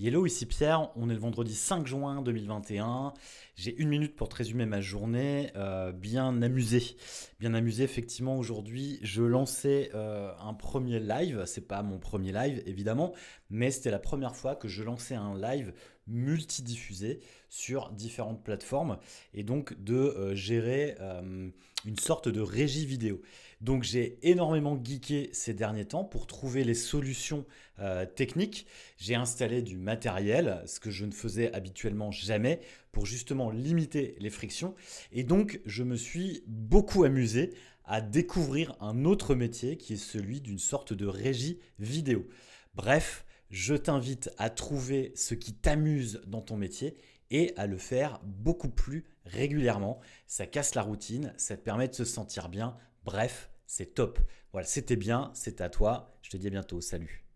Hello, ici Pierre, on est le vendredi 5 juin 2021. J'ai une minute pour te résumer ma journée. Euh, bien amusé. Bien amusé, effectivement, aujourd'hui, je lançais euh, un premier live. C'est pas mon premier live, évidemment, mais c'était la première fois que je lançais un live multidiffusé sur différentes plateformes et donc de euh, gérer une sorte de régie vidéo. Donc j'ai énormément geeké ces derniers temps pour trouver les solutions techniques. J'ai installé du matériel, ce que je ne faisais habituellement jamais, pour justement limiter les frictions. Et donc, je me suis beaucoup amusé à découvrir un autre métier qui est celui d'une sorte de régie vidéo. Bref, je t'invite à trouver ce qui t'amuse dans ton métier et à le faire beaucoup plus régulièrement. Ça casse la routine, ça te permet de se sentir bien. Bref, c'est top. Voilà, c'était bien, c'est à toi. Je te dis à bientôt. Salut.